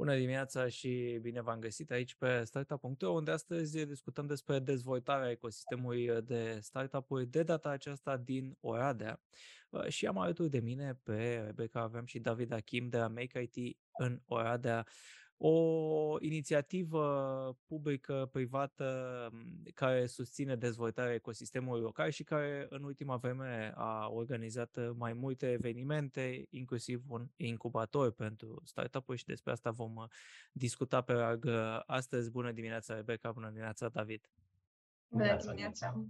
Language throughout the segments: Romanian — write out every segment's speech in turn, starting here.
Bună dimineața și bine v-am găsit aici pe Startup.ro, unde astăzi discutăm despre dezvoltarea ecosistemului de startup-uri, de data aceasta din Oradea. Uh, și am alături de mine pe Rebecca, avem și David Achim de la Make IT în Oradea o inițiativă publică-privată care susține dezvoltarea ecosistemului local și care în ultima vreme a organizat mai multe evenimente, inclusiv un incubator pentru startup-uri și despre asta vom uh, discuta pe larg uh, astăzi. Bună dimineața, Rebecca, bună dimineața, David! Bună dimineața!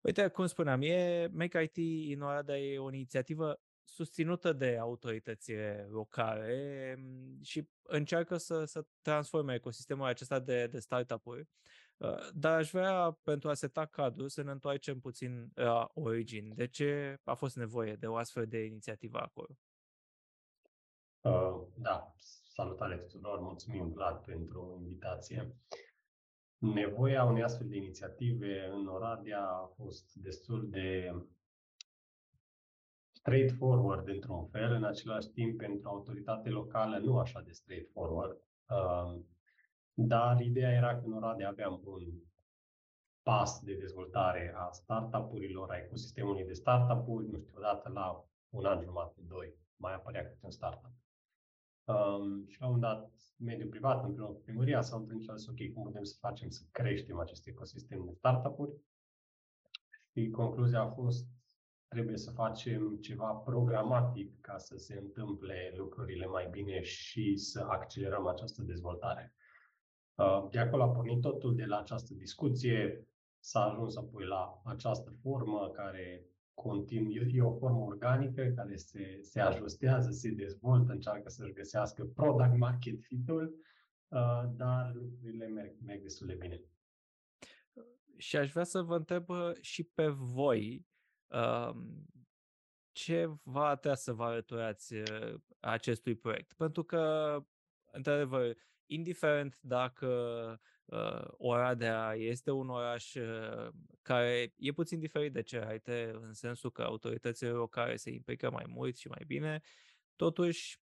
Uite, cum spuneam, e Make IT în Oradea e o inițiativă susținută de autoritățile locale mm, și încearcă să, să transforme ecosistemul acesta de, de startup-uri. Uh, dar aș vrea, pentru a seta cadrul, să ne întoarcem puțin la origini. De ce a fost nevoie de o astfel de inițiativă acolo? Uh, da, salutare tuturor, mulțumim Vlad pentru invitație. Nevoia unei astfel de inițiative în Oradea a fost destul de straightforward într-un fel, în același timp pentru autoritate locală nu așa de straightforward. Uh, dar ideea era că în Oradea aveam un pas de dezvoltare a startup-urilor, a ecosistemului de startup-uri, nu știu, odată la un an jumate, doi, mai apărea câte un startup. Um, și la un dat, mediul privat, împreună cu primăria, s-au întâlnit și au zis, ok, cum putem să facem să creștem acest ecosistem de startup-uri? Și concluzia a fost, trebuie să facem ceva programatic ca să se întâmple lucrurile mai bine și să accelerăm această dezvoltare. Uh, de acolo a pornit totul de la această discuție, s-a ajuns apoi la această formă care continuu, e o formă organică care se, se ajustează, se dezvoltă, încearcă să-și găsească product market fit-ul, uh, dar lucrurile merg, merg destul de bine. Și aș vrea să vă întreb uh, și pe voi, ce v-a atras să vă alăturați acestui proiect? Pentru că, într-adevăr, indiferent dacă uh, Oradea este un oraș uh, care e puțin diferit de Cerhaite, în sensul că autoritățile locale se implică mai mult și mai bine, totuși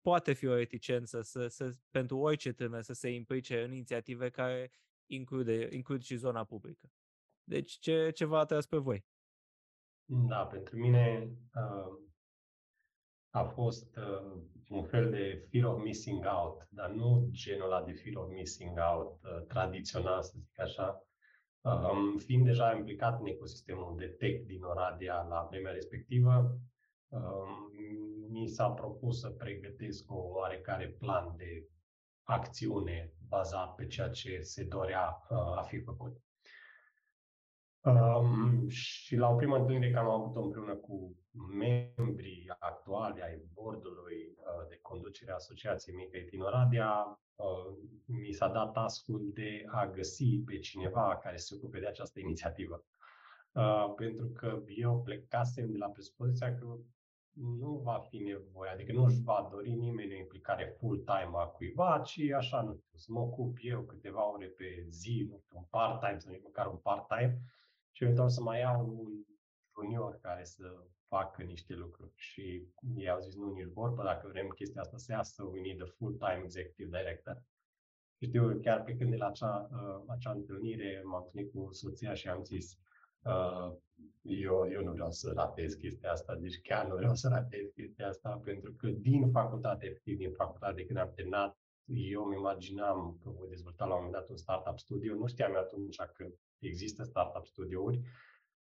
poate fi o reticență să, să, pentru orice tânăr să se implice în inițiative care include, includ și zona publică. Deci ce, ce v-a atras pe voi? Da, pentru mine uh, a fost uh, un fel de fear of missing out, dar nu genul ăla de fear of missing out uh, tradițional, să zic așa. Um, fiind deja implicat în ecosistemul de tech din Oradea la vremea respectivă, um, mi s-a propus să pregătesc o oarecare plan de acțiune bazat pe ceea ce se dorea uh, a fi făcut. Um, și la o primă întâlnire care am avut-o împreună cu membrii actuali ai bordului uh, de conducere a Asociației Mică din Oradea, uh, mi s-a dat tascul de a găsi pe cineva care se ocupe de această inițiativă. Uh, pentru că eu plecasem de la presupoziția că nu va fi nevoie, adică nu își va dori nimeni o implicare full-time a cuiva, ci așa, nu știu, să mă ocup eu câteva ore pe zi, nu știu, un part-time, să nu măcar un part-time, și eventual să mai iau un junior care să facă niște lucruri. Și ei au zis, nu, nici vorbă, dacă vrem chestia asta să iasă, we need a full-time executive director. Și știu, chiar pe când de la acea, uh, acea întâlnire m-am întâlnit cu soția și am zis, uh, eu, eu nu vreau să ratez chestia asta, deci chiar nu vreau să ratez chestia asta, pentru că din facultate, efectiv din facultate, când am terminat, eu îmi imaginam că voi dezvolta la un moment dat un startup studio. Nu știam eu atunci că există startup studiouri,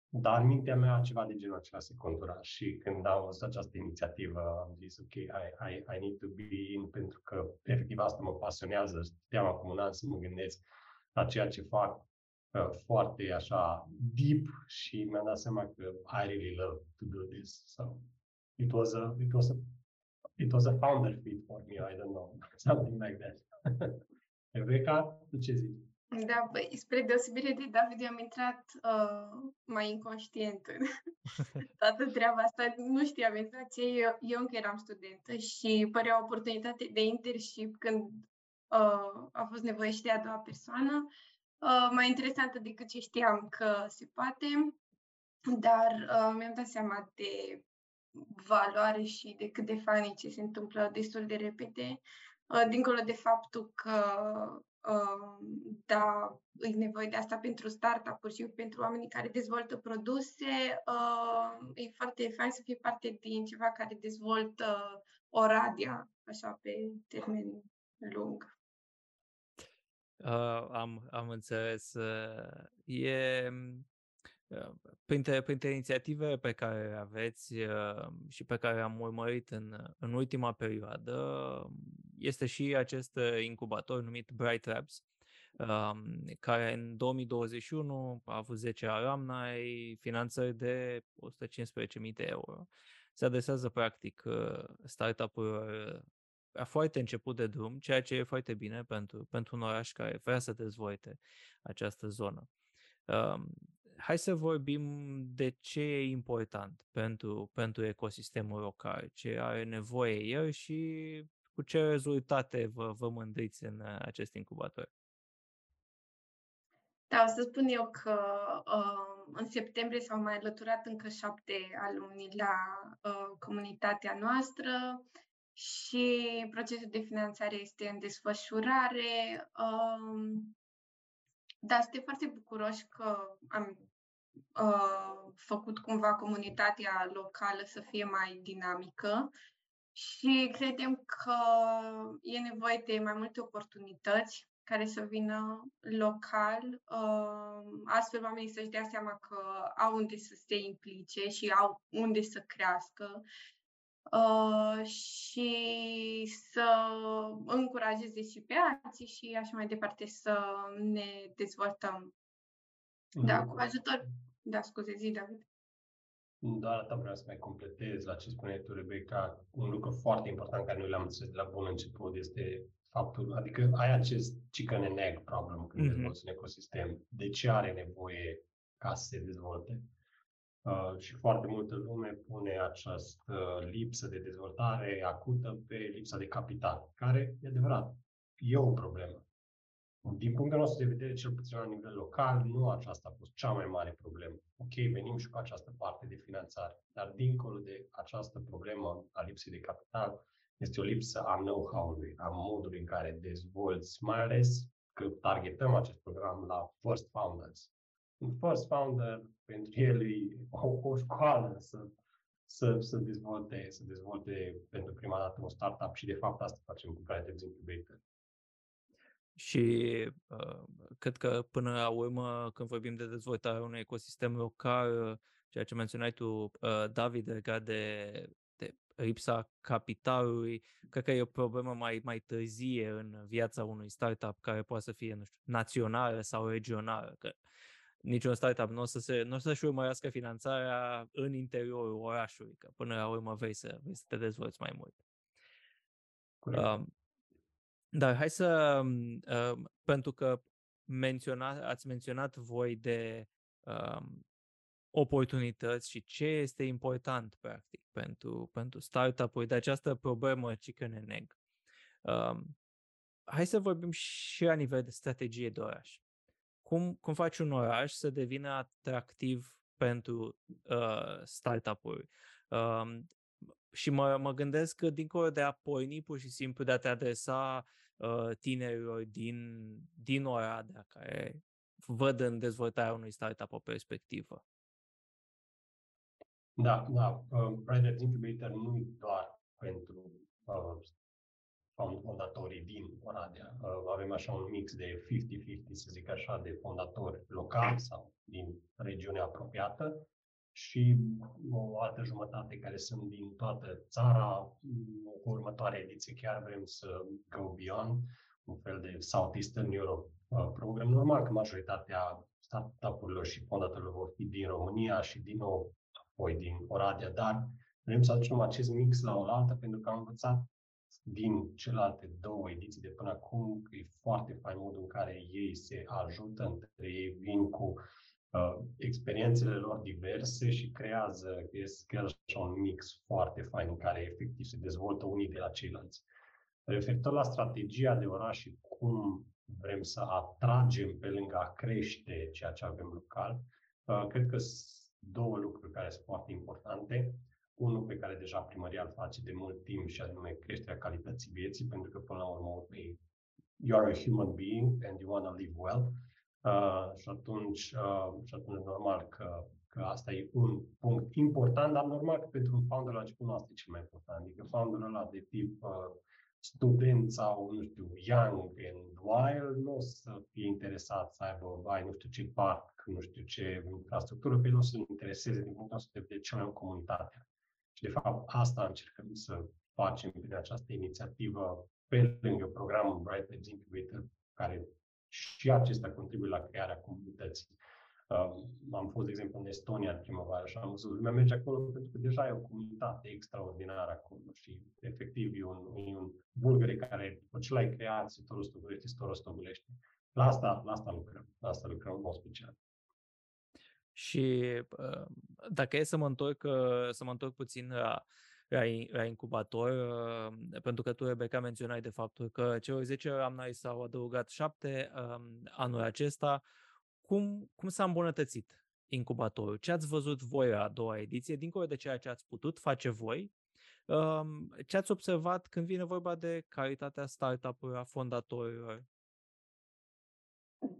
dar în mintea mea ceva de genul acela se contura și când am văzut această inițiativă am zis ok, I, I, I need to be in pentru că efectiv asta mă pasionează. Știam acum un an să mă gândesc la ceea ce fac uh, foarte așa deep și mi-am dat seama că I really love to do this. So it was a, it was a, it was a founder fit for me, I don't know, something like that. Rebecca, tu ce zici? Da, băi, spre deosebire de David, eu am intrat uh, mai inconștient în toată treaba asta. Nu știam exact ce, eu, eu încă eram studentă și părea o oportunitate de internship când uh, a fost nevoie și de a doua persoană. Uh, mai interesantă decât ce știam că se poate, dar uh, mi-am dat seama de valoare și de cât de fani ce se întâmplă destul de repede uh, dincolo de faptul că uh, da, e nevoie de asta pentru startup-uri și pentru oamenii care dezvoltă produse, uh, e foarte fain să fie parte din ceva care dezvoltă Oradia, așa, pe termen lung. Uh, am, am înțeles. Uh, e uh, printre, printre inițiative pe care aveți uh, și pe care am urmărit în, în ultima perioadă este și acest incubator numit Bright Labs, um, care în 2021 a avut 10 alumni, finanțări de 115.000 de euro. Se adresează practic startup-urilor a foarte început de drum, ceea ce e foarte bine pentru, pentru un oraș care vrea să dezvolte această zonă. Um, hai să vorbim de ce e important pentru, pentru ecosistemul local, ce are nevoie el și cu ce rezultate vă, vă mândriți în acest incubator. Da, o să spun eu că uh, în septembrie s-au mai alăturat încă șapte alumni la uh, comunitatea noastră și procesul de finanțare este în desfășurare. Um, dar suntem foarte bucuroși că am uh, făcut cumva comunitatea locală să fie mai dinamică și credem că e nevoie de mai multe oportunități care să vină local, uh, astfel oamenii să-și dea seama că au unde să se implice și au unde să crească Uh, și să încurajeze și pe alții și așa mai departe să ne dezvoltăm. Da, cu ajutor. Da, scuze, zi, David. Doar atât vreau să mai completez la ce spuneai tu, Rebecca. Un lucru foarte important care noi l-am înțeles de la bun început este faptul, adică ai acest chicken and egg problem când mm-hmm. dezvolți un ecosistem. De ce are nevoie ca să se dezvolte? Uh, și foarte multă lume pune această lipsă de dezvoltare acută pe lipsa de capital, care, e adevărat, e o problemă. Din punctul nostru de vedere, cel puțin la nivel local, nu aceasta a fost cea mai mare problemă. Ok, venim și cu această parte de finanțare, dar dincolo de această problemă a lipsei de capital, este o lipsă a know-how-ului, a modului în care dezvolți, mai ales că targetăm acest program la first founders. Un first founder pentru el e o, o școală să, să, să, dezvolte, să dezvolte pentru prima dată un startup și de fapt asta facem cu Private Incubator. Și uh, cred că până la urmă, când vorbim de dezvoltarea unui ecosistem local, ceea ce menționai tu, uh, David, legat de, de lipsa capitalului, cred că e o problemă mai, mai târzie în viața unui startup care poate să fie, nu știu, națională sau regională. Că niciun startup nu o, să se, nu o să-și urmărească finanțarea în interiorul orașului, că până la urmă vrei să, vrei să te dezvolți mai mult. Uh, dar hai să, uh, pentru că menționa, ați menționat voi de uh, oportunități și ce este important, practic, pentru, pentru startup-uri de această problemă chicken and egg. Uh, hai să vorbim și la nivel de strategie de oraș cum, cum faci un oraș să devină atractiv pentru uh, startup-uri. Uh, și mă, mă gândesc că dincolo de a porni pur și simplu de a te adresa uh, tinerilor din, din Oradea care văd în dezvoltarea unui startup o perspectivă. Da, da. Uh, Private Incubator nu e doar pentru uh, fondatorii din Oradea. Uh, avem așa un mix de 50-50, să zic așa, de fondatori locali sau din regiunea apropiată și o altă jumătate care sunt din toată țara. Cu următoarea ediție chiar vrem să go beyond, un fel de Southeastern Europe uh, program. Normal că majoritatea startup-urilor și fondatorilor vor fi din România și din nou apoi din Oradea, dar vrem să aducem acest mix la oaltă pentru că am învățat din celelalte două ediții de până acum, e foarte fain modul în care ei se ajută între ei, vin cu uh, experiențele lor diverse și creează, este chiar așa un mix foarte fain în care efectiv se dezvoltă unii de la ceilalți. Referitor la strategia de oraș și cum vrem să atragem pe lângă a crește ceea ce avem local, uh, cred că sunt două lucruri care sunt foarte importante. Unul pe care deja primăria îl face de mult timp și anume creșterea calității vieții, pentru că până la urmă you are a human being and you want to live well. Uh, și, atunci, uh, și atunci normal că, că asta e un punct important, dar normal că pentru un founder la început nu asta e cel mai important. Adică founderul ăla de tip uh, student sau, nu știu, young and wild, nu o să fie interesat să aibă, ai, nu știu ce parc, nu știu ce infrastructură, pe el nu o să-l intereseze din punctul ăsta de vedere cel mai comunitatea. Și, de fapt, asta încercăm să facem prin această inițiativă, pe lângă programul Bright Labs Incubator, care și acesta contribuie la crearea comunității. Um, am fost, de exemplu, în Estonia în primăvară și am văzut lumea merge acolo pentru că deja e o comunitate extraordinară acolo și efectiv e un, e un bulgăre care, după ce l-ai creat, se tot rostogolește, se tot rostogolește. La asta, la asta lucrăm, la asta lucrăm în mod special. Și uh, dacă e să mă întorc, uh, să mă întorc puțin la, la, la incubator, uh, pentru că tu, Rebecca, menționai de faptul că celor 10 ramnai s-au adăugat 7 um, anul acesta. Cum, cum s-a îmbunătățit incubatorul? Ce ați văzut voi la a doua ediție, dincolo de ceea ce ați putut face voi? Um, ce ați observat când vine vorba de calitatea startup-ului, a fondatorilor?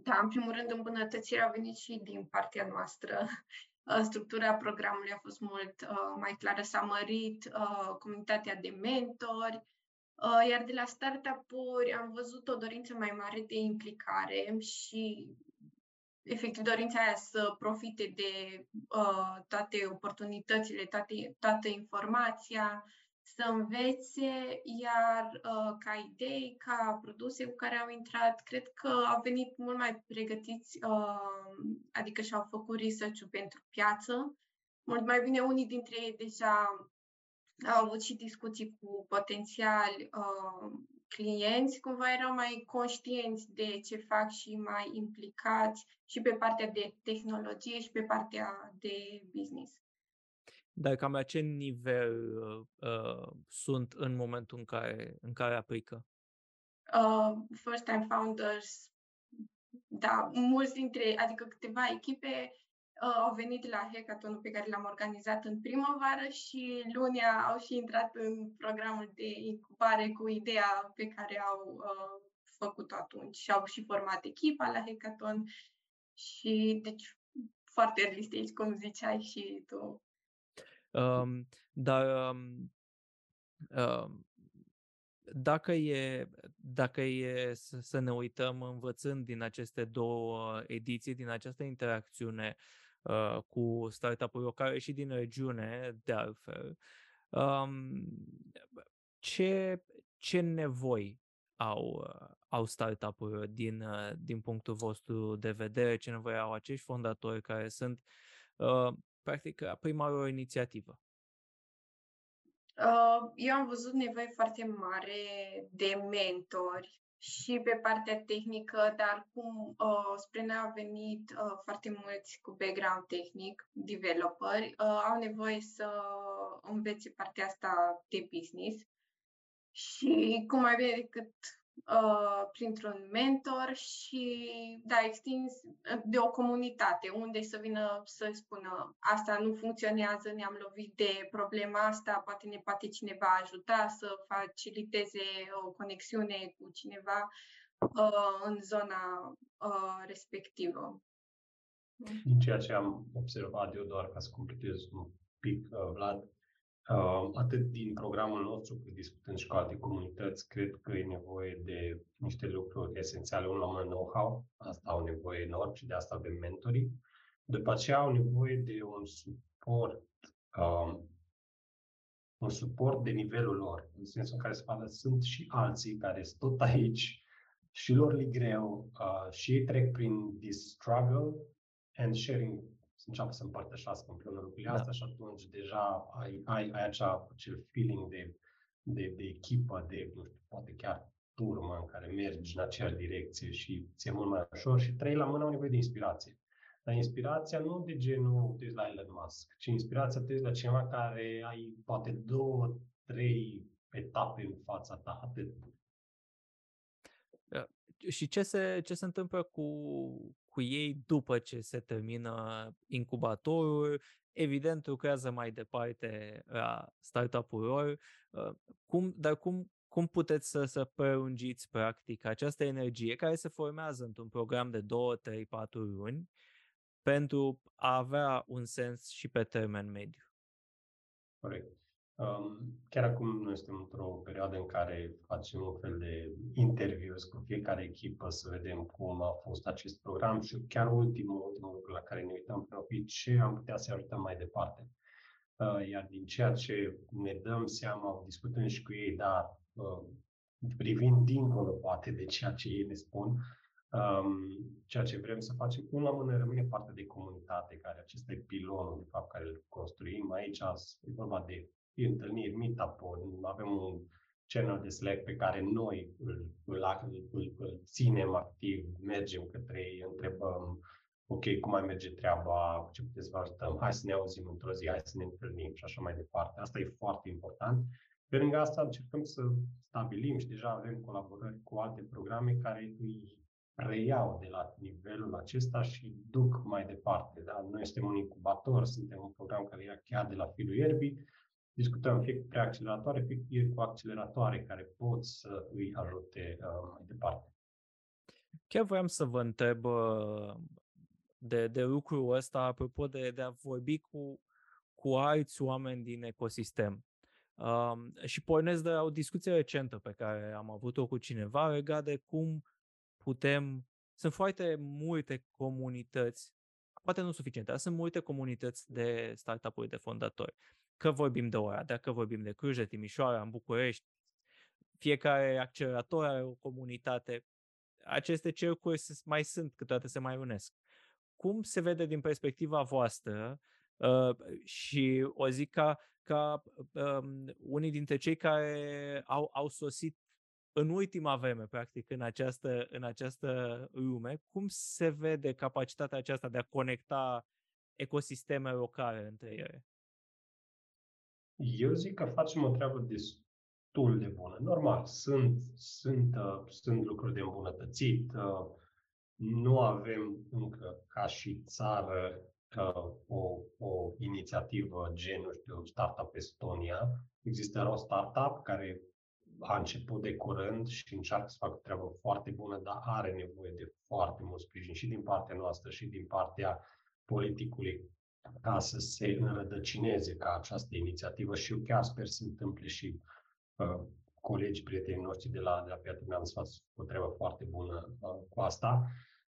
Da, în primul rând, îmbunătățirea a venit și din partea noastră. Uh, structura programului a fost mult uh, mai clară, s-a mărit uh, comunitatea de mentori, uh, iar de la startup-uri am văzut o dorință mai mare de implicare și efectiv dorința aia să profite de uh, toate oportunitățile, toate, toată informația, să învețe, iar uh, ca idei, ca produse cu care au intrat, cred că au venit mult mai pregătiți, uh, adică și-au făcut research pentru piață. Mult mai bine, unii dintre ei deja au avut și discuții cu potențiali uh, clienți, cumva erau mai conștienți de ce fac și mai implicați și pe partea de tehnologie și pe partea de business dar cam la ce nivel uh, sunt în momentul în care, în care aplică? Uh, first time founders, da, mulți dintre, adică câteva echipe uh, au venit la hackathon pe care l-am organizat în primăvară și luni au și intrat în programul de incubare cu ideea pe care au uh, făcut atunci și au și format echipa la hackathon și deci foarte early stage, cum ziceai și tu. Um, dar um, um, dacă e, dacă e să, să ne uităm învățând din aceste două ediții, din această interacțiune uh, cu startup-uri locale și din regiune, de altfel, um, ce, ce nevoi au, au startup-uri din, din punctul vostru de vedere, ce nevoi au acești fondatori care sunt uh, practic, prima lor inițiativă? Uh, eu am văzut nevoie foarte mare de mentori și pe partea tehnică, dar cum uh, spre noi au venit uh, foarte mulți cu background tehnic, developeri, uh, au nevoie să învețe partea asta de business. Și cum mai bine decât uh, printr-un mentor și, da, extins uh, de o comunitate unde să vină să spună asta nu funcționează, ne-am lovit de problema asta, poate ne poate cineva ajuta să faciliteze o conexiune cu cineva uh, în zona uh, respectivă. Din ceea ce am observat eu, doar ca să completez un pic, uh, Vlad, Uh, atât din programul nostru, cât discutând și cu alte comunități, cred că e nevoie de niște lucruri esențiale. Unul la mână know-how, asta au nevoie enorm și de asta avem mentorii. După aceea au nevoie de un suport, um, un suport de nivelul lor, în sensul în care se vadă sunt și alții care sunt tot aici și lor li greu uh, și ei trec prin this struggle and sharing să înceapă să împărtășească împreună lucrurile da. astea și atunci deja ai, ai, ai acea, acel feeling de, de, de echipă, de, nu știu, poate chiar turmă în care mergi în aceeași direcție și ți-e mult mai ușor și trei la mână au nevoie de inspirație. Dar inspirația nu de genul te la Elon Musk, ci inspirația te la cineva care ai poate două, trei etape în fața ta, atât. Și ce se, ce se întâmplă cu, cu ei după ce se termină incubatorul, evident lucrează mai departe la startup-ul lor, cum, dar cum, cum puteți să, să prelungiți practic această energie care se formează într-un program de 2, 3, 4 luni pentru a avea un sens și pe termen mediu? Corect. Um, chiar acum noi suntem într-o perioadă în care facem un fel de interviu cu fiecare echipă să vedem cum a fost acest program și chiar ultimul, ultimul lucru la care ne uităm pentru fi ce am putea să ajutăm mai departe. Uh, iar din ceea ce ne dăm seama, discutând și cu ei, dar uh, privind dincolo poate de ceea ce ei ne spun, um, ceea ce vrem să facem, până la mână rămâne partea de comunitate, care acesta e pilonul, de fapt, care îl construim. Aici e vorba de întâlniri, meetup-uri, avem un channel de Slack pe care noi îl, îl, îl, îl ținem activ, mergem către ei, întrebăm, ok, cum mai merge treaba, ce puteți să vă ajutăm, hai să ne auzim într-o zi, hai să ne întâlnim și așa mai departe. Asta e foarte important. Pe lângă asta încercăm să stabilim și deja avem colaborări cu alte programe care îi reiau de la nivelul acesta și duc mai departe. Da? Noi suntem un incubator, suntem un program care ia chiar de la filul ierbii, discutăm fie cu preacceleratoare, fie cu acceleratoare care pot să îi ajute uh, mai departe. Chiar voiam să vă întreb uh, de, de lucrul ăsta, apropo de, de a vorbi cu, cu alți oameni din ecosistem. Um, și pornesc de la o discuție recentă pe care am avut-o cu cineva legat de cum putem. Sunt foarte multe comunități, poate nu suficiente, dar sunt multe comunități de startup-uri de fondatori. Că vorbim de ora, dacă vorbim de Cluj, de Timișoara, în București, fiecare accelerator are o comunitate. Aceste cercuri mai sunt, câteodată se mai unesc. Cum se vede din perspectiva voastră uh, și o zic ca, ca um, unii dintre cei care au, au sosit în ultima vreme, practic, în această, în această lume, cum se vede capacitatea aceasta de a conecta ecosisteme locale între ele? Eu zic că facem o treabă destul de bună. Normal, sunt, sunt, uh, sunt lucruri de îmbunătățit. Uh, nu avem încă, ca și țară, uh, o, o inițiativă gen, nu știu, Startup Estonia. Există o startup care a început de curând și încearcă să facă o treabă foarte bună, dar are nevoie de foarte mult sprijin și din partea noastră și din partea politicului ca să se înrădăcineze ca această inițiativă și eu chiar sper să se întâmple și uh, colegi, prietenii noștri de la, de la Piatră mi-am spus o treabă foarte bună uh, cu asta,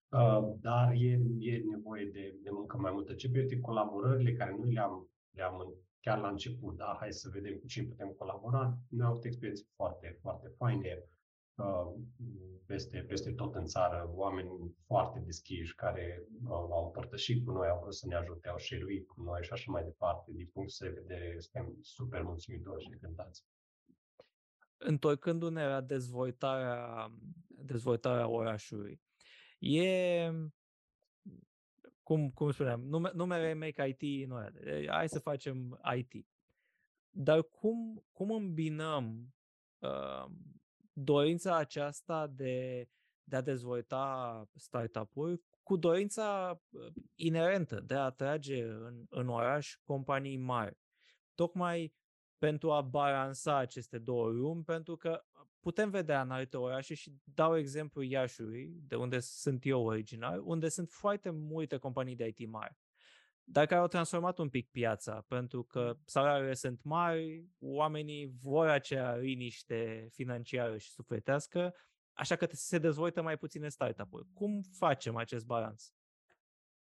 uh, dar e, e nevoie de, de muncă mai multă. Ce privește colaborările care noi le-am, le-am chiar la început, da, hai să vedem cu cine putem colabora, ne-au avut experiențe foarte, foarte faine peste, peste tot în țară, oameni foarte deschiși care au împărtășit cu noi, au vrut să ne ajute, au share cu noi și așa mai departe. Din punct de vedere, suntem super mulțumitori și încântați. Întorcându-ne la dezvoltarea, dezvoltarea orașului, e, cum, cum spuneam, nume, numele Make IT nu hai să facem IT. Dar cum, cum îmbinăm uh, dorința aceasta de, de a dezvolta startup-uri cu dorința inerentă de a atrage în, în oraș companii mari. Tocmai pentru a balansa aceste două lumi, pentru că putem vedea în alte orașe și dau exemplu Iașului, de unde sunt eu original, unde sunt foarte multe companii de IT mari dar care au transformat un pic piața, pentru că salariile sunt mari, oamenii vor acea liniște financiară și sufletească, așa că se dezvoltă mai puține startup-uri. Cum facem acest balans?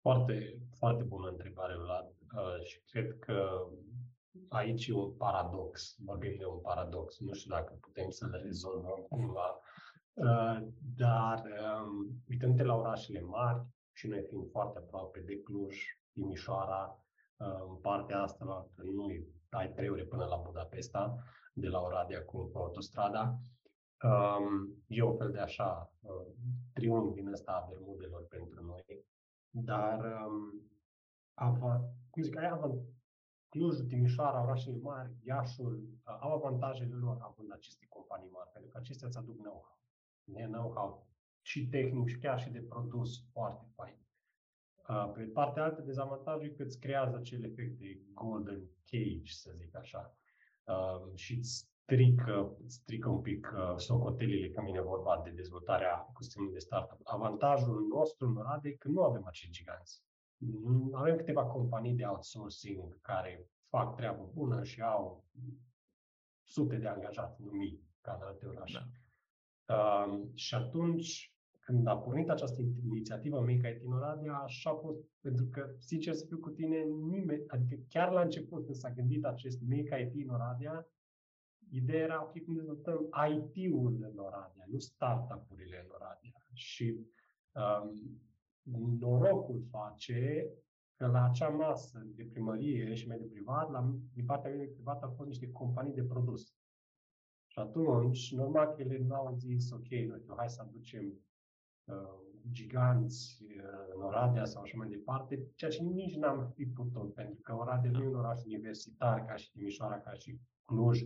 Foarte, foarte bună întrebare, Vlad, uh, și cred că aici e un paradox, vorbim de un paradox, nu știu dacă putem să-l rezolvăm cumva, uh, dar um, uitându-te la orașele mari și noi fiind foarte aproape de Cluj, Timișoara, uh, în partea asta nu ai trei ore până la Budapesta, de la Oradea cu autostrada. Um, e un fel de așa uh, triunghi din ăsta a Bermudelor pentru noi, dar um, ava, cum zic, ai Clujul, Timișoara, orașele mari, Iașul, uh, au avantajele lor având aceste companii mari, pentru că acestea îți aduc know-how. Ne know-how și tehnic și chiar și de produs foarte fain. Pe partea altă, dezavantajul e că îți creează acel efect de golden cage, să zic așa, și îți strică, strică un pic socotelile când vine vorba de dezvoltarea ecosistemului de startup. Avantajul nostru în Oradea e că nu avem acești giganți. Avem câteva companii de outsourcing care fac treabă bună și au sute de angajați, nu mii, ca în alte orașe. Da. Uh, și atunci, când a pornit această inițiativă Make IT în Oradea, așa a fost, pentru că, sincer să fiu cu tine, nimeni, adică chiar la început, când s-a gândit acest Make IT în Oradea, ideea era, ok, cum dezvoltăm IT-ul în Oradea, nu startup-urile în Oradea. Și um, norocul face că la acea masă de primărie și mediul privat, la, din partea mediului privat, au fost niște companii de produs. Și atunci, normal că ele nu au zis, ok, nu știu, hai să aducem uh, giganți uh, în Oradea sau așa mai departe, ceea ce nici n-am fi putut, pentru că Oradea nu e un oraș universitar ca și Timișoara, ca și Cluj,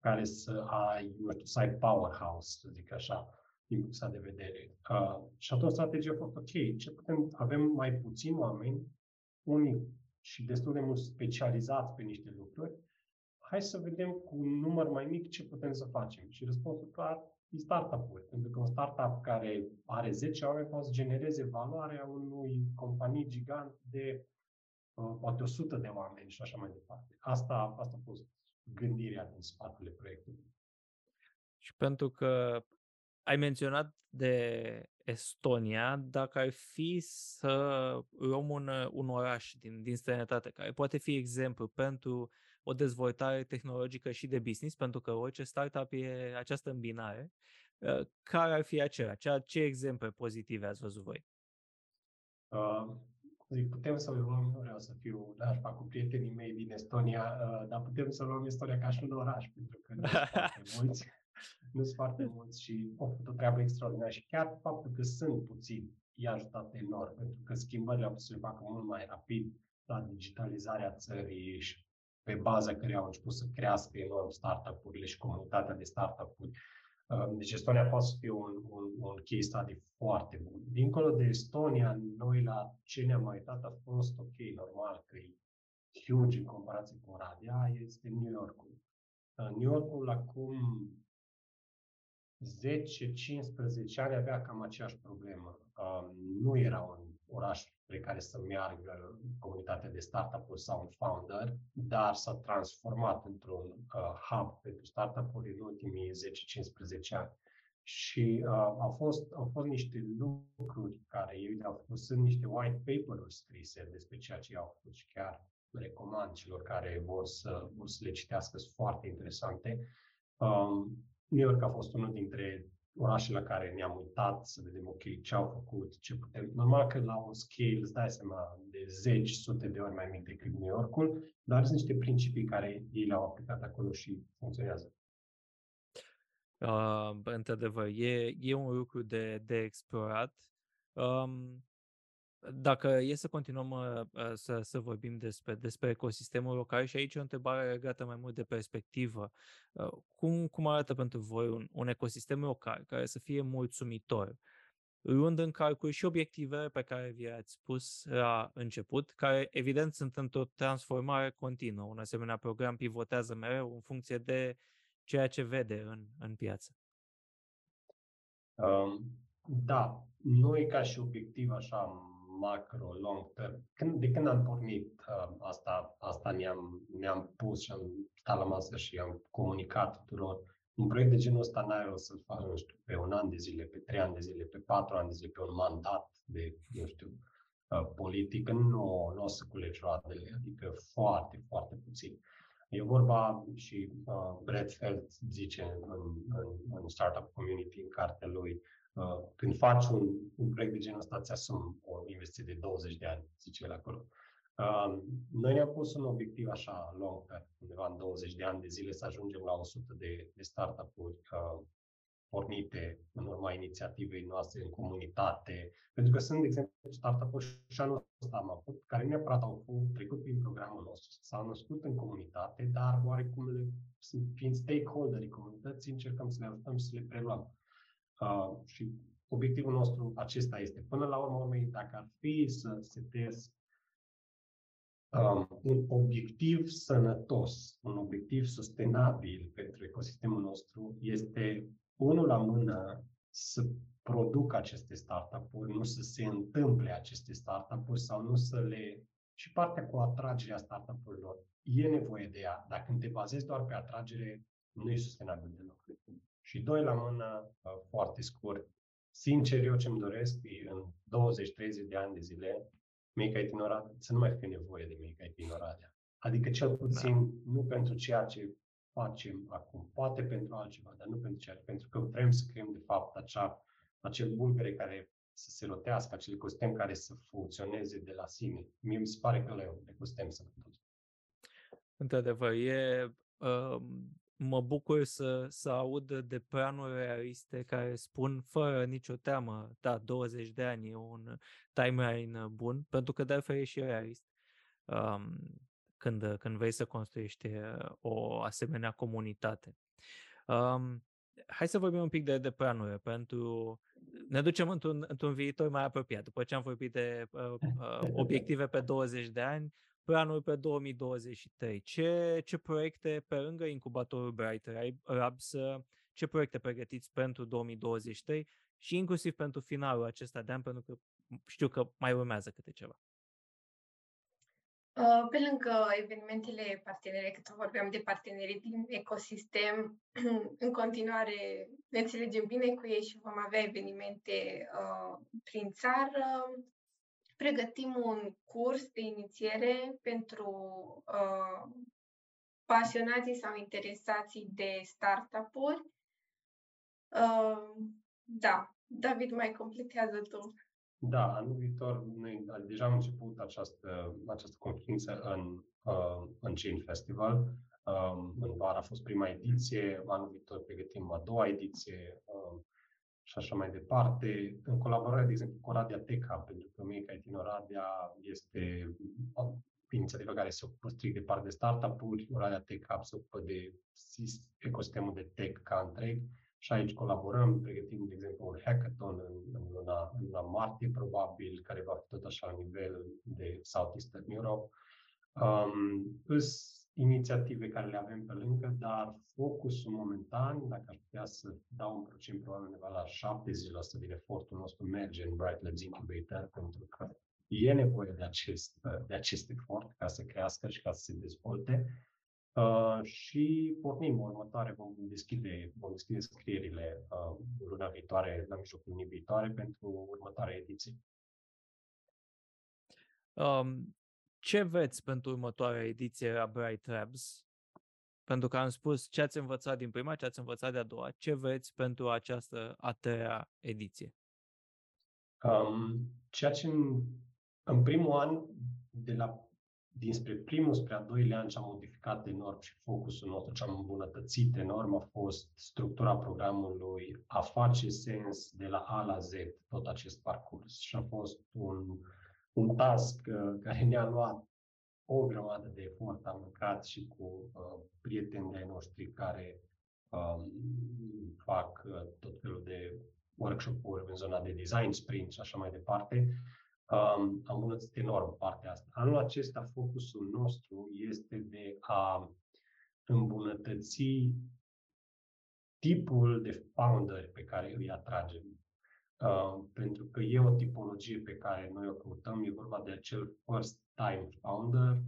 care să ai, nu știu, să ai powerhouse, să zic așa, din punctul de vedere. Uh, și atunci strategia a fost, ok, ce putem, avem mai puțini oameni, unii și destul de mult specializați pe niște lucruri, hai să vedem cu un număr mai mic ce putem să facem. Și răspunsul clar e startup-uri. Pentru că un startup care are 10 oameni poate să genereze valoarea unui companii gigant de uh, poate 100 de oameni și așa mai departe. Asta, asta a fost gândirea din spatele proiectului. Și pentru că ai menționat de Estonia, dacă ar fi să luăm un, un oraș din, din străinătate, care poate fi exemplu pentru o dezvoltare tehnologică și de business, pentru că orice startup e această îmbinare, ă, care ar fi acela? Ce, ce exemple pozitive ați văzut voi? Uh, zic, putem să luăm, nu vreau să fiu nașpa cu prietenii mei din Estonia, uh, dar putem să luăm Estonia ca și un oraș, pentru că nu sunt foarte mulți nu sunt foarte mulți și au făcut o treabă extraordinară și chiar faptul că sunt puțini i-a ajutat enorm, pentru că schimbările au putut să le facă mult mai rapid la digitalizarea țării și pe baza care au început să crească enorm startup-urile și comunitatea de startup-uri. Uh, deci Estonia poate să fie un, un, un case study foarte bun. Dincolo de Estonia, noi la ce ne-am mai uitat a fost ok, normal că e huge în comparație cu Oradea, este New Yorkul. Uh, New Yorkul acum 10-15 ani avea cam aceeași problemă. Um, nu era un oraș pe care să meargă comunitatea de startup-uri sau un founder, dar s-a transformat într-un uh, hub pentru startup-uri în ultimii 10-15 ani. Și uh, au, fost, au fost niște lucruri care ei au făcut, sunt niște white paper-uri scrise despre ceea ce au făcut și chiar recomand celor care vor să, vor să le citească, sunt foarte interesante. Um, New York a fost unul dintre orașele la care ne-am uitat să vedem, ok, ce au făcut, ce putem. Normal că la un scale, îți dai seama, de zeci, sute de ori mai mic decât New Yorkul, dar sunt niște principii care ei le-au aplicat acolo și funcționează. Uh, într-adevăr, e, e un lucru de, de explorat. Um, dacă e să continuăm uh, să, să vorbim despre, despre ecosistemul local și aici o întrebare legată mai mult de perspectivă. Uh, cum, cum arată pentru voi un, un ecosistem local care să fie mulțumitor, luând în calcul și obiectivele pe care vi le-ați spus la început, care evident sunt într-o transformare continuă. Un asemenea program pivotează mereu în funcție de ceea ce vede în, în piață. Um, da, noi ca și obiectiv așa macro, long term. Când, de când am pornit uh, asta, asta ne-am, ne-am pus și am stat la masă și am comunicat tuturor. Un proiect de genul ăsta n-ai o să-l faci, nu știu, pe un an de zile, pe trei ani de zile, pe patru ani de zile, pe un mandat de, nu știu, uh, politic. Nu, nu o să culegi roadele, adică foarte, foarte puțin. E vorba și uh, Brad Feld zice în, în, în Startup Community, în cartea lui, Uh, când faci un, un proiect de genul ăsta, ți asumi o investiție de 20 de ani, zice el acolo. Uh, noi ne-am pus un obiectiv așa long term, undeva în 20 de ani de zile, să ajungem la 100 de, de startup-uri uh, pornite în urma inițiativei noastre în comunitate. Pentru că sunt, de exemplu, startup-uri și anul ăsta am avut, care neapărat au trecut prin programul nostru, s-au născut în comunitate, dar oarecum le, fiind stakeholderii comunității, încercăm să le ajutăm și să le preluăm. Uh, și obiectivul nostru acesta este. Până la urmă, urmei, dacă ar fi să setez um, un obiectiv sănătos, un obiectiv sustenabil pentru ecosistemul nostru, este unul la mână să produc aceste startup-uri, nu să se întâmple aceste startup-uri sau nu să le... Și partea cu atragerea startup-urilor, e nevoie de ea. Dacă te bazezi doar pe atragere, nu e sustenabil deloc. Și doi la mână, uh, foarte scurt, sincer, eu ce-mi doresc e în 20-30 de ani de zile, Mica IT să nu mai fie nevoie de Mica IT Adică cel da. puțin da. nu pentru ceea ce facem acum, poate pentru altceva, dar nu pentru ceea pentru că vrem să creăm de fapt acea, acel bulgăre care să se rotească, acel ecosistem care să funcționeze de la sine. Mie mi se pare că le e un ecosistem sănătos. Într-adevăr, e uh, mă bucur să, să aud de planuri realiste care spun fără nicio teamă, da, 20 de ani e un timeline bun, pentru că de altfel e și realist. Um, când, când vrei să construiești uh, o asemenea comunitate. Um, hai să vorbim un pic de, de planuri, pentru ne ducem într-un, într-un viitor mai apropiat. După ce am vorbit de uh, uh, obiective pe 20 de ani, planul pe 2023. Ce, ce proiecte pe lângă incubatorul Brighter Labs, ce proiecte pregătiți pentru 2023 și inclusiv pentru finalul acesta de an, pentru că știu că mai urmează câte ceva. Uh, pe lângă evenimentele partenere, că tot vorbeam de partenerii din ecosistem, în continuare ne înțelegem bine cu ei și vom avea evenimente uh, prin țară pregătim un curs de inițiere pentru uh, pasionații sau interesații de startup-uri. Uh, da, David, mai completează tu. Da, anul viitor noi deja am început această, această conferință în, uh, în Chain Festival. Um, în vară a fost prima ediție, anul viitor pregătim a doua ediție. Uh, și așa mai departe, în colaborare, de exemplu, cu Oradea Tech Hub, pentru că Mica IT Oradea este o inițiativă care se ocupă strict de parte de startup-uri, Oradea Tech Hub se ocupă de ecosistemul de tech ca întreg și aici colaborăm, pregătim, de exemplu, un hackathon în, în, luna, în luna martie, probabil, care va fi tot așa la nivel de Southeastern Europe. Um, inițiative care le avem pe lângă, dar focusul momentan, dacă aș putea să dau un procent, probabil undeva la 70% din efortul nostru merge în Bright Labs Incubator, pentru că e nevoie de acest, de acest efort ca să crească și ca să se dezvolte. Uh, și pornim următoare, vom deschide, vom deschide scrierile uh, luna viitoare, la mijlocul lunii viitoare, pentru următoarea ediție. Um, ce veți pentru următoarea ediție a Bright Labs? Pentru că am spus ce ați învățat din prima, ce ați învățat de-a doua, ce veți pentru această a treia ediție? Um, ceea ce în, în primul an, de la, dinspre primul spre al doilea an, ce am modificat enorm și focusul nostru, ce am îmbunătățit enorm, a fost structura programului, a face sens de la A la Z tot acest parcurs. Și a fost un, un task uh, care ne-a luat o grămadă de efort. Am lucrat și cu uh, prieteni de-ai noștri care um, fac uh, tot felul de workshop-uri în zona de design sprint și așa mai departe. Um, am îmbunătățit enorm partea asta. Anul acesta, focusul nostru este de a îmbunătăți tipul de founder pe care îi atragem. Uh, pentru că e o tipologie pe care noi o căutăm, e vorba de acel first time founder,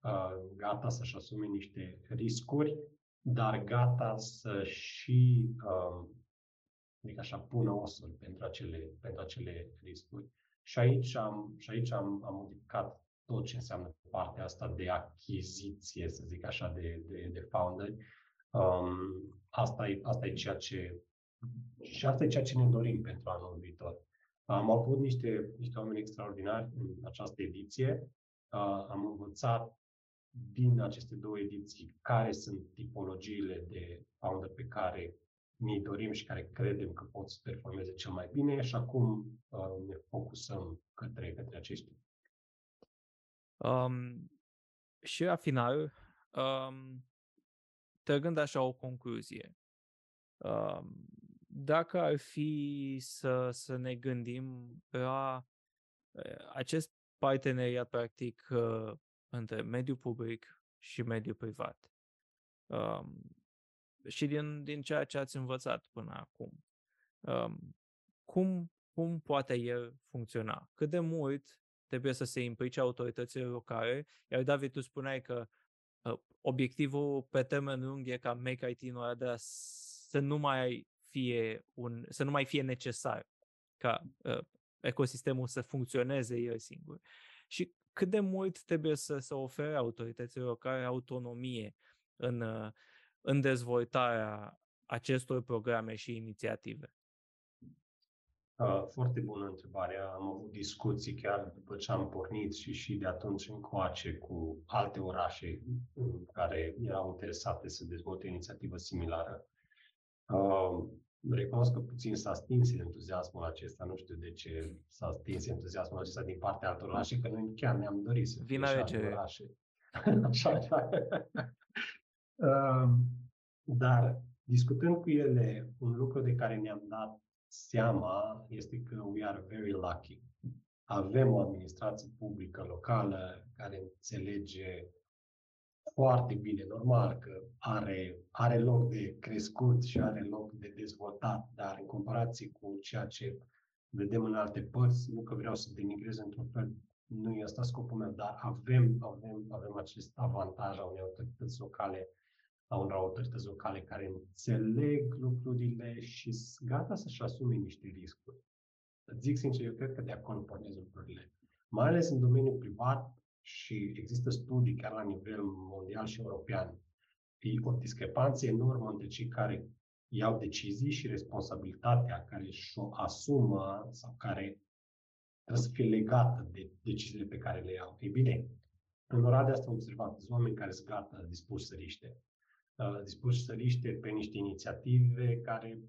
uh, gata să-și asume niște riscuri, dar gata să și, uh, adică așa, pună osul pentru acele, pentru acele riscuri. Și aici am, și aici am, am modificat tot ce înseamnă partea asta de achiziție, să zic așa, de, de, de founderi. Um, asta, e, asta e ceea ce și asta e ceea ce ne dorim pentru anul viitor. Am avut niște, niște oameni extraordinari în această ediție. Am învățat din aceste două ediții care sunt tipologiile de founder pe care ne dorim și care credem că pot să performeze cel mai bine și acum ne focusăm către, către aceștia. Um, și la final, um, trăgând așa o concluzie, um, dacă ar fi să, să ne gândim la acest parteneriat practic între mediul public și mediul privat. Um, și din, din ceea ce ați învățat până acum, um, cum, cum poate el funcționa? Cât de mult trebuie să se implice autoritățile locale? Iar David, tu spuneai că uh, obiectivul pe termen lung e ca Make IT în de să nu mai fie un, să nu mai fie necesar ca uh, ecosistemul să funcționeze el singur. Și cât de mult trebuie să, să ofere autoritățile locale autonomie în, uh, în dezvoltarea acestor programe și inițiative? Foarte bună întrebare. Am avut discuții chiar după ce am pornit și și de atunci încoace cu alte orașe care erau interesate să dezvolte o inițiativă similară. Recunosc că puțin s-a stins entuziasmul acesta, nu știu de ce s-a stins entuziasmul acesta din partea altor orașe, că noi chiar ne-am dorit să fie și orașe. Așa, așa. uh, dar discutând cu ele, un lucru de care ne-am dat seama este că we are very lucky. Avem o administrație publică locală care înțelege foarte bine, normal că are, are loc de crescut și are loc de dezvoltat, dar în comparație cu ceea ce vedem în alte părți, nu că vreau să denigrez într-un fel, nu e asta scopul meu, dar avem, avem, avem acest avantaj a unei autorități locale, a unor autorități locale care înțeleg lucrurile și sunt gata să-și asume niște riscuri. Zic sincer, eu cred că de acolo pornesc lucrurile. Mai ales în domeniul privat, și există studii chiar la nivel mondial și european, e o discrepanță enormă între cei care iau decizii și responsabilitatea care și-o asumă sau care trebuie să fie legată de deciziile pe care le iau. Ei bine, în Oradea asta am observat sunt oameni care sunt gata, dispuși să riște. Uh, dispuși să riște pe niște inițiative care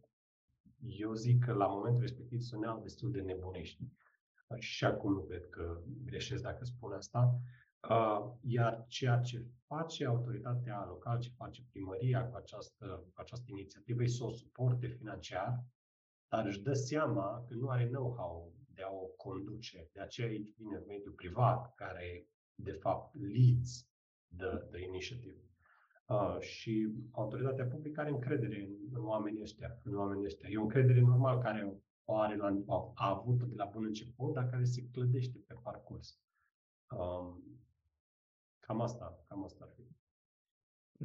eu zic că la momentul respectiv suneau destul de nebunești și acum nu cred că greșesc dacă spun asta. Iar ceea ce face autoritatea locală, ce face primăria cu această, cu această inițiativă, e să o suporte financiar, dar își dă seama că nu are know-how de a o conduce. De aceea aici vine mediul privat, care de fapt leads the, the initiative. Uh, și autoritatea publică are încredere în, în oamenii ăștia, în oamenii ăștia. E o încredere normal care o are la, a, a avut de la bun început, dar care se clădește pe parcurs. Um, cam asta, cam asta ar fi.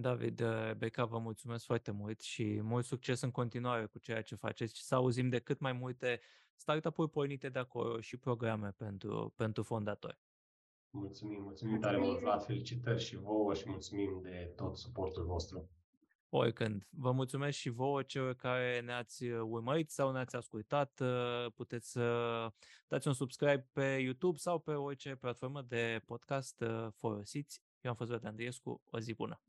David uh, Beca, vă mulțumesc foarte mult și mult succes în continuare cu ceea ce faceți și să auzim de cât mai multe startup-uri pornite de acolo și programe pentru, pentru fondatori. Mulțumim, mulțumim tare mult, Vlad, felicitări și vouă și mulțumim de tot suportul vostru oricând. Vă mulțumesc și vouă celor care ne-ați uh, urmărit sau ne-ați ascultat. Uh, puteți să dați un subscribe pe YouTube sau pe orice platformă de podcast uh, folosiți. Eu am fost Vlad Andriescu. O zi bună!